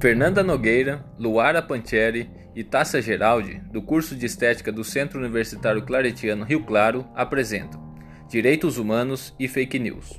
Fernanda Nogueira, Luara Pancheri e Tássia Geraldi, do curso de Estética do Centro Universitário Claretiano Rio Claro, apresentam Direitos Humanos e Fake News.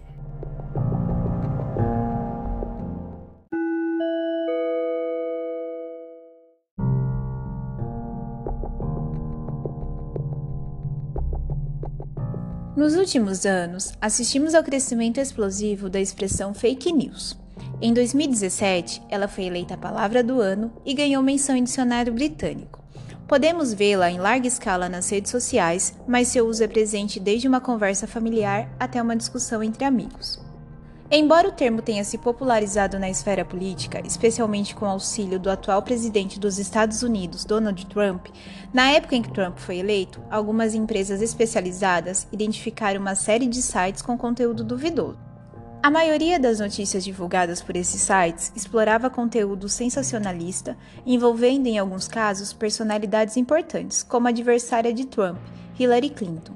Nos últimos anos, assistimos ao crescimento explosivo da expressão fake news. Em 2017, ela foi eleita a palavra do ano e ganhou menção em dicionário britânico. Podemos vê-la em larga escala nas redes sociais, mas seu uso é presente desde uma conversa familiar até uma discussão entre amigos. Embora o termo tenha se popularizado na esfera política, especialmente com o auxílio do atual presidente dos Estados Unidos, Donald Trump, na época em que Trump foi eleito, algumas empresas especializadas identificaram uma série de sites com conteúdo duvidoso. A maioria das notícias divulgadas por esses sites explorava conteúdo sensacionalista, envolvendo em alguns casos personalidades importantes, como a adversária de Trump, Hillary Clinton.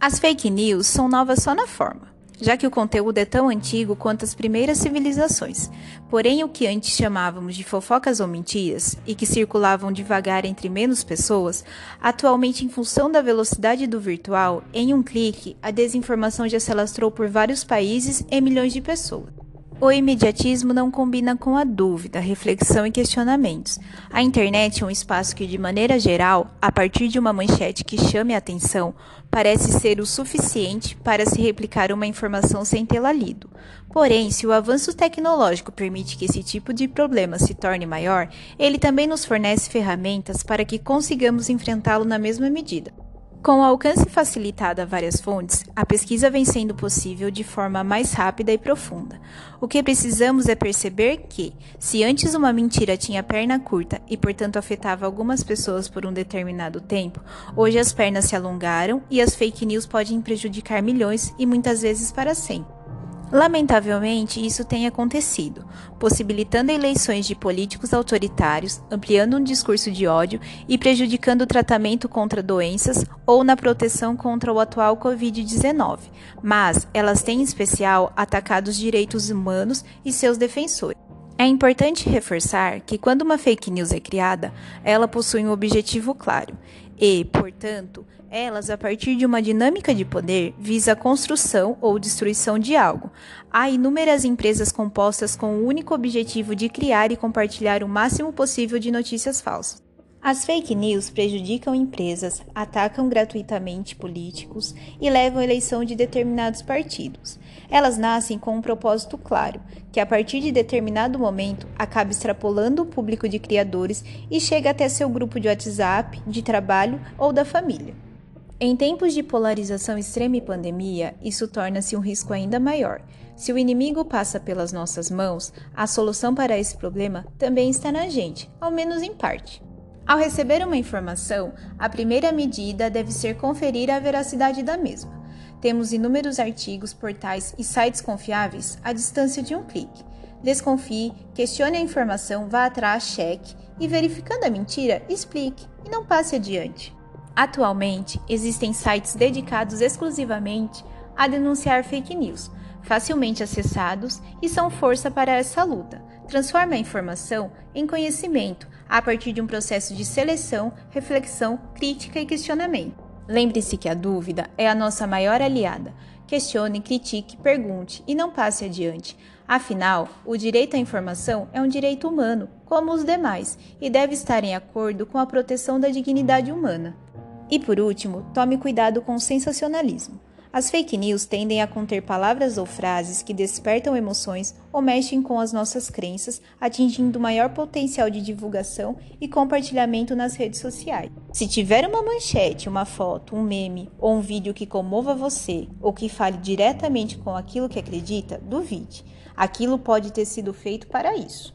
As fake news são novas só na forma já que o conteúdo é tão antigo quanto as primeiras civilizações. Porém, o que antes chamávamos de fofocas ou mentiras, e que circulavam devagar entre menos pessoas, atualmente, em função da velocidade do virtual, em um clique, a desinformação já se alastrou por vários países e milhões de pessoas. O imediatismo não combina com a dúvida, reflexão e questionamentos. A internet é um espaço que, de maneira geral, a partir de uma manchete que chame a atenção, parece ser o suficiente para se replicar uma informação sem tê-la lido. Porém, se o avanço tecnológico permite que esse tipo de problema se torne maior, ele também nos fornece ferramentas para que consigamos enfrentá-lo na mesma medida. Com o alcance facilitado a várias fontes, a pesquisa vem sendo possível de forma mais rápida e profunda. O que precisamos é perceber que, se antes uma mentira tinha perna curta e, portanto, afetava algumas pessoas por um determinado tempo, hoje as pernas se alongaram e as fake news podem prejudicar milhões e muitas vezes para sempre. Lamentavelmente, isso tem acontecido, possibilitando eleições de políticos autoritários, ampliando um discurso de ódio e prejudicando o tratamento contra doenças ou na proteção contra o atual Covid-19, mas elas têm em especial atacado os direitos humanos e seus defensores. É importante reforçar que quando uma fake news é criada, ela possui um objetivo claro e, portanto, elas, a partir de uma dinâmica de poder, visa a construção ou destruição de algo. Há inúmeras empresas compostas com o único objetivo de criar e compartilhar o máximo possível de notícias falsas. As fake news prejudicam empresas, atacam gratuitamente políticos e levam à eleição de determinados partidos. Elas nascem com um propósito claro, que a partir de determinado momento acaba extrapolando o público de criadores e chega até seu grupo de WhatsApp, de trabalho ou da família. Em tempos de polarização extrema e pandemia, isso torna-se um risco ainda maior. Se o inimigo passa pelas nossas mãos, a solução para esse problema também está na gente, ao menos em parte. Ao receber uma informação, a primeira medida deve ser conferir a veracidade da mesma. Temos inúmeros artigos, portais e sites confiáveis à distância de um clique. Desconfie, questione a informação, vá atrás, cheque e, verificando a mentira, explique e não passe adiante. Atualmente, existem sites dedicados exclusivamente a denunciar fake news, facilmente acessados e são força para essa luta. Transforma a informação em conhecimento a partir de um processo de seleção, reflexão, crítica e questionamento. Lembre-se que a dúvida é a nossa maior aliada. Questione, critique, pergunte e não passe adiante. Afinal, o direito à informação é um direito humano, como os demais, e deve estar em acordo com a proteção da dignidade humana. E por último, tome cuidado com o sensacionalismo. As fake news tendem a conter palavras ou frases que despertam emoções ou mexem com as nossas crenças, atingindo maior potencial de divulgação e compartilhamento nas redes sociais. Se tiver uma manchete, uma foto, um meme ou um vídeo que comova você ou que fale diretamente com aquilo que acredita, duvide. Aquilo pode ter sido feito para isso.